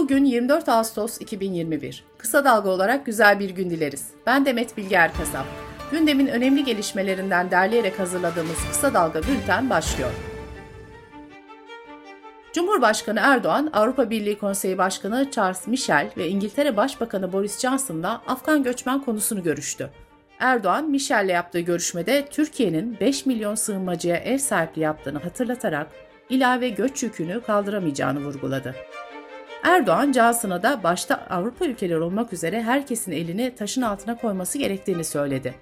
Bugün 24 Ağustos 2021. Kısa dalga olarak güzel bir gün dileriz. Ben Demet Bilge Erkasap. Gündemin önemli gelişmelerinden derleyerek hazırladığımız Kısa Dalga Bülten başlıyor. Cumhurbaşkanı Erdoğan, Avrupa Birliği Konseyi Başkanı Charles Michel ve İngiltere Başbakanı Boris Johnson'la Afgan göçmen konusunu görüştü. Erdoğan, Michel'le yaptığı görüşmede Türkiye'nin 5 milyon sığınmacıya ev sahipliği yaptığını hatırlatarak ilave göç yükünü kaldıramayacağını vurguladı. Erdoğan, Johnson'a da başta Avrupa ülkeleri olmak üzere herkesin elini taşın altına koyması gerektiğini söyledi.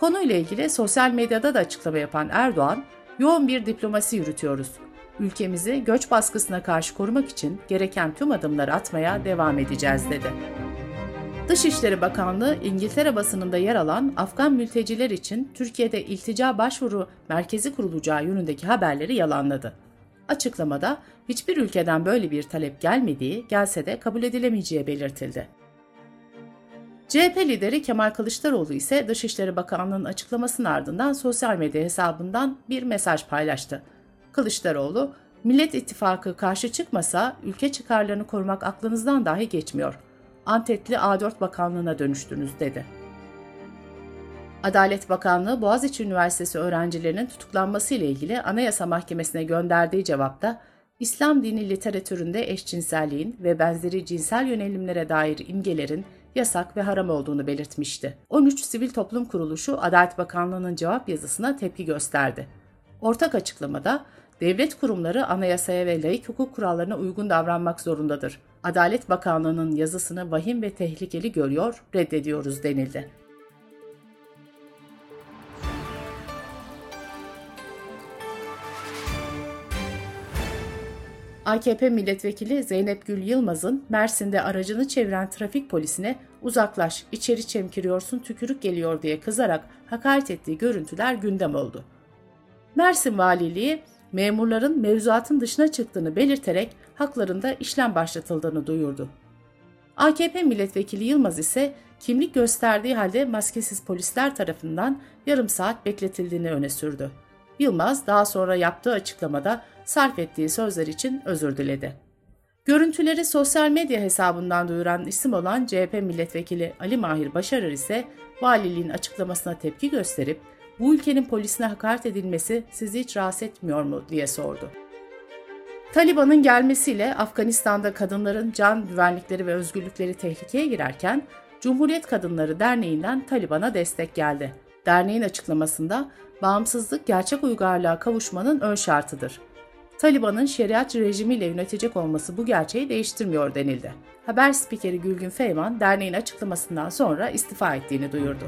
Konuyla ilgili sosyal medyada da açıklama yapan Erdoğan, yoğun bir diplomasi yürütüyoruz. Ülkemizi göç baskısına karşı korumak için gereken tüm adımları atmaya devam edeceğiz dedi. Dışişleri Bakanlığı İngiltere basınında yer alan Afgan mülteciler için Türkiye'de iltica başvuru merkezi kurulacağı yönündeki haberleri yalanladı. Açıklamada hiçbir ülkeden böyle bir talep gelmediği, gelse de kabul edilemeyeceği belirtildi. CHP lideri Kemal Kılıçdaroğlu ise Dışişleri Bakanlığı'nın açıklamasının ardından sosyal medya hesabından bir mesaj paylaştı. Kılıçdaroğlu, Millet İttifakı karşı çıkmasa ülke çıkarlarını korumak aklınızdan dahi geçmiyor. Antepli A4 Bakanlığı'na dönüştünüz dedi. Adalet Bakanlığı Boğaziçi Üniversitesi öğrencilerinin tutuklanması ile ilgili Anayasa Mahkemesi'ne gönderdiği cevapta İslam dini literatüründe eşcinselliğin ve benzeri cinsel yönelimlere dair imgelerin yasak ve haram olduğunu belirtmişti. 13 Sivil Toplum Kuruluşu Adalet Bakanlığı'nın cevap yazısına tepki gösterdi. Ortak açıklamada devlet kurumları anayasaya ve laik hukuk kurallarına uygun davranmak zorundadır. Adalet Bakanlığı'nın yazısını vahim ve tehlikeli görüyor, reddediyoruz denildi. AKP milletvekili Zeynep Gül Yılmaz'ın Mersin'de aracını çeviren trafik polisine uzaklaş, içeri çemkiriyorsun, tükürük geliyor diye kızarak hakaret ettiği görüntüler gündem oldu. Mersin Valiliği memurların mevzuatın dışına çıktığını belirterek haklarında işlem başlatıldığını duyurdu. AKP milletvekili Yılmaz ise kimlik gösterdiği halde maskesiz polisler tarafından yarım saat bekletildiğini öne sürdü. Yılmaz daha sonra yaptığı açıklamada sarf ettiği sözler için özür diledi. Görüntüleri sosyal medya hesabından duyuran isim olan CHP milletvekili Ali Mahir Başarır ise valiliğin açıklamasına tepki gösterip bu ülkenin polisine hakaret edilmesi sizi hiç rahatsız etmiyor mu diye sordu. Taliban'ın gelmesiyle Afganistan'da kadınların can güvenlikleri ve özgürlükleri tehlikeye girerken Cumhuriyet Kadınları Derneği'nden Taliban'a destek geldi. Derneğin açıklamasında bağımsızlık gerçek uygarlığa kavuşmanın ön şartıdır. Taliban'ın şeriat rejimiyle yönetecek olması bu gerçeği değiştirmiyor denildi. Haber spikeri Gülgün Feyman derneğin açıklamasından sonra istifa ettiğini duyurdu.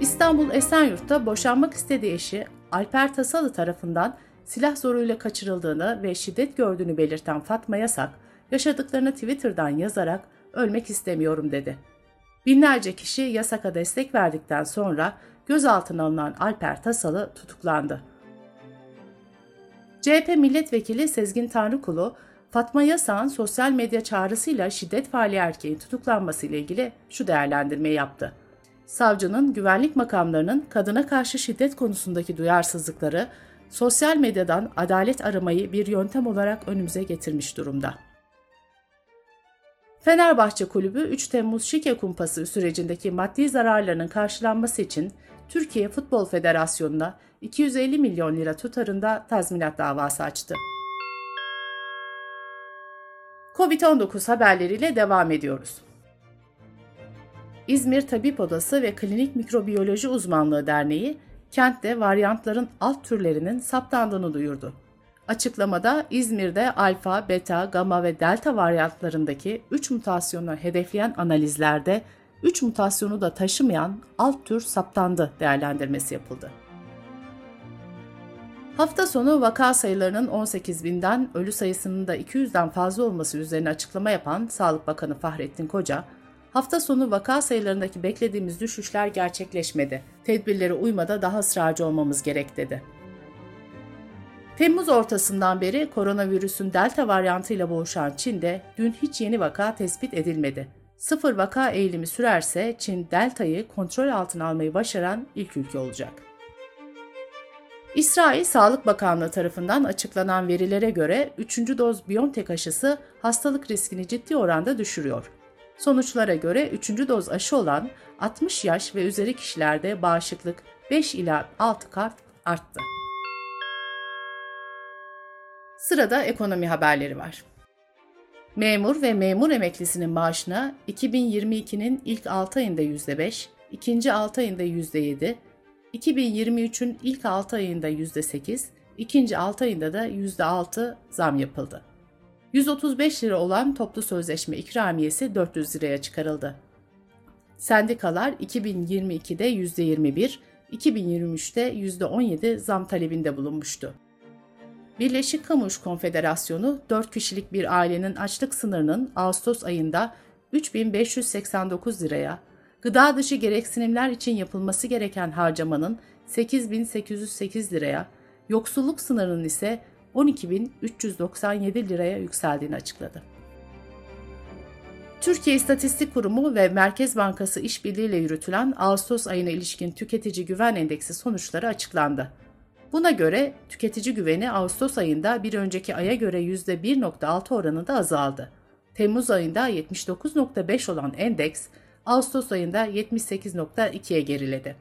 İstanbul Esenyurt'ta boşanmak istediği eşi Alper Tasalı tarafından silah zoruyla kaçırıldığını ve şiddet gördüğünü belirten Fatma Yasak, yaşadıklarını Twitter'dan yazarak ölmek istemiyorum dedi. Binlerce kişi Yasak'a destek verdikten sonra gözaltına alınan Alper Tasalı tutuklandı. CHP milletvekili Sezgin Tanrıkulu, Fatma Yasak'ın sosyal medya çağrısıyla şiddet faali erkeğin tutuklanması ile ilgili şu değerlendirmeyi yaptı. Savcının güvenlik makamlarının kadına karşı şiddet konusundaki duyarsızlıkları sosyal medyadan adalet aramayı bir yöntem olarak önümüze getirmiş durumda. Fenerbahçe Kulübü 3 Temmuz şike kumpası sürecindeki maddi zararlarının karşılanması için Türkiye Futbol Federasyonu'na 250 milyon lira tutarında tazminat davası açtı. Covid-19 haberleriyle devam ediyoruz. İzmir Tabip Odası ve Klinik Mikrobiyoloji Uzmanlığı Derneği, kentte varyantların alt türlerinin saptandığını duyurdu. Açıklamada İzmir'de alfa, beta, gamma ve delta varyantlarındaki 3 mutasyonu hedefleyen analizlerde 3 mutasyonu da taşımayan alt tür saptandı değerlendirmesi yapıldı. Hafta sonu vaka sayılarının 18 binden, ölü sayısının da 200'den fazla olması üzerine açıklama yapan Sağlık Bakanı Fahrettin Koca, hafta sonu vaka sayılarındaki beklediğimiz düşüşler gerçekleşmedi. Tedbirlere uymada daha ısrarcı olmamız gerek dedi. Temmuz ortasından beri koronavirüsün delta varyantıyla boğuşan Çin'de dün hiç yeni vaka tespit edilmedi. Sıfır vaka eğilimi sürerse Çin deltayı kontrol altına almayı başaran ilk ülke olacak. İsrail Sağlık Bakanlığı tarafından açıklanan verilere göre 3. doz BioNTech aşısı hastalık riskini ciddi oranda düşürüyor. Sonuçlara göre 3. doz aşı olan 60 yaş ve üzeri kişilerde bağışıklık 5 ila 6 kat arttı. Sırada ekonomi haberleri var. Memur ve memur emeklisinin maaşına 2022'nin ilk 6 ayında %5, ikinci 6 ayında %7, 2023'ün ilk 6 ayında %8, ikinci 6 ayında da %6 zam yapıldı. 135 lira olan toplu sözleşme ikramiyesi 400 liraya çıkarıldı. Sendikalar 2022'de %21, 2023'te %17 zam talebinde bulunmuştu. Birleşik Kamu İş Konfederasyonu 4 kişilik bir ailenin açlık sınırının Ağustos ayında 3589 liraya, gıda dışı gereksinimler için yapılması gereken harcamanın 8808 liraya, yoksulluk sınırının ise 12.397 liraya yükseldiğini açıkladı. Türkiye İstatistik Kurumu ve Merkez Bankası işbirliğiyle yürütülen Ağustos ayına ilişkin tüketici güven endeksi sonuçları açıklandı. Buna göre tüketici güveni Ağustos ayında bir önceki aya göre %1.6 oranında azaldı. Temmuz ayında 79.5 olan endeks Ağustos ayında 78.2'ye geriledi.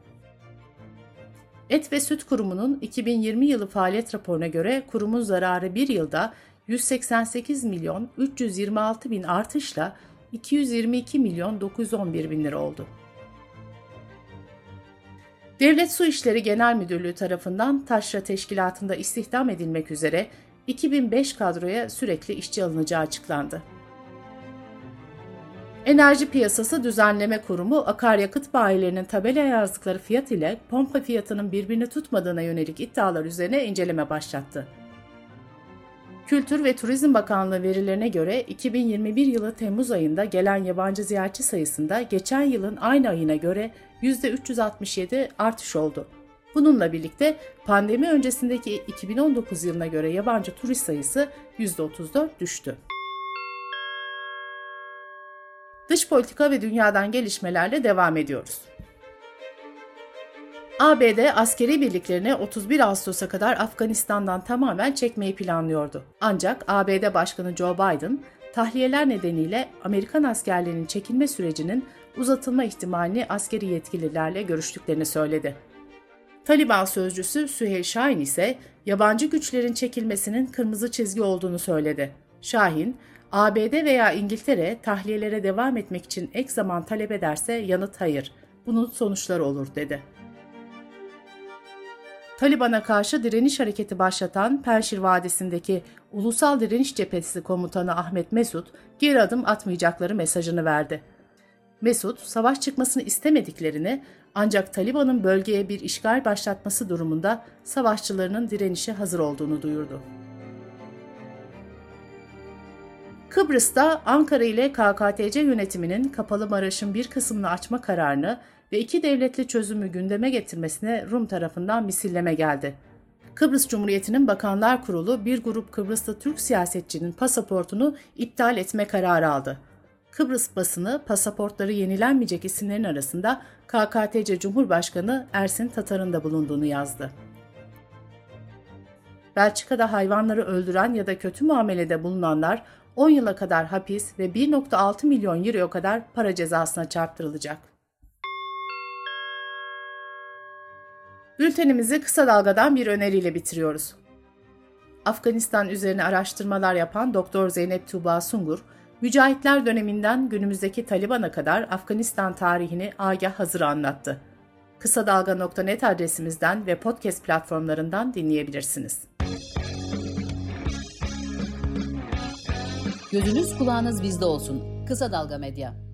Et ve Süt Kurumu'nun 2020 yılı faaliyet raporuna göre kurumun zararı bir yılda 188 milyon 326 bin artışla 222 milyon 911 bin lira oldu. Devlet Su İşleri Genel Müdürlüğü tarafından Taşra Teşkilatı'nda istihdam edilmek üzere 2005 kadroya sürekli işçi alınacağı açıklandı. Enerji Piyasası Düzenleme Kurumu akaryakıt bayilerinin tabelaya yazdıkları fiyat ile pompa fiyatının birbirini tutmadığına yönelik iddialar üzerine inceleme başlattı. Kültür ve Turizm Bakanlığı verilerine göre 2021 yılı Temmuz ayında gelen yabancı ziyaretçi sayısında geçen yılın aynı ayına göre %367 artış oldu. Bununla birlikte pandemi öncesindeki 2019 yılına göre yabancı turist sayısı %34 düştü. Dış politika ve dünyadan gelişmelerle devam ediyoruz. ABD askeri birliklerini 31 Ağustos'a kadar Afganistan'dan tamamen çekmeyi planlıyordu. Ancak ABD Başkanı Joe Biden, tahliyeler nedeniyle Amerikan askerlerinin çekilme sürecinin uzatılma ihtimalini askeri yetkililerle görüştüklerini söyledi. Taliban sözcüsü Süheyl Şahin ise yabancı güçlerin çekilmesinin kırmızı çizgi olduğunu söyledi. Şahin, ABD veya İngiltere tahliyelere devam etmek için ek zaman talep ederse yanıt hayır, bunun sonuçları olur dedi. Taliban'a karşı direniş hareketi başlatan Perşir Vadisi'ndeki Ulusal Direniş Cephesi Komutanı Ahmet Mesut geri adım atmayacakları mesajını verdi. Mesut, savaş çıkmasını istemediklerini ancak Taliban'ın bölgeye bir işgal başlatması durumunda savaşçılarının direnişe hazır olduğunu duyurdu. Kıbrıs'ta Ankara ile KKTC yönetiminin Kapalı Maraş'ın bir kısmını açma kararını ve iki devletli çözümü gündeme getirmesine Rum tarafından misilleme geldi. Kıbrıs Cumhuriyeti'nin Bakanlar Kurulu bir grup Kıbrıslı Türk siyasetçinin pasaportunu iptal etme kararı aldı. Kıbrıs basını pasaportları yenilenmeyecek isimlerin arasında KKTC Cumhurbaşkanı Ersin Tatar'ın da bulunduğunu yazdı. Belçika'da hayvanları öldüren ya da kötü muamelede bulunanlar 10 yıla kadar hapis ve 1.6 milyon euro kadar para cezasına çarptırılacak. Bültenimizi kısa dalgadan bir öneriyle bitiriyoruz. Afganistan üzerine araştırmalar yapan Doktor Zeynep Tuğba Sungur, Mücahitler döneminden günümüzdeki Taliban'a kadar Afganistan tarihini agah hazır anlattı. Kısa Dalga.net adresimizden ve podcast platformlarından dinleyebilirsiniz. Gözünüz kulağınız bizde olsun. Kısa Dalga Medya.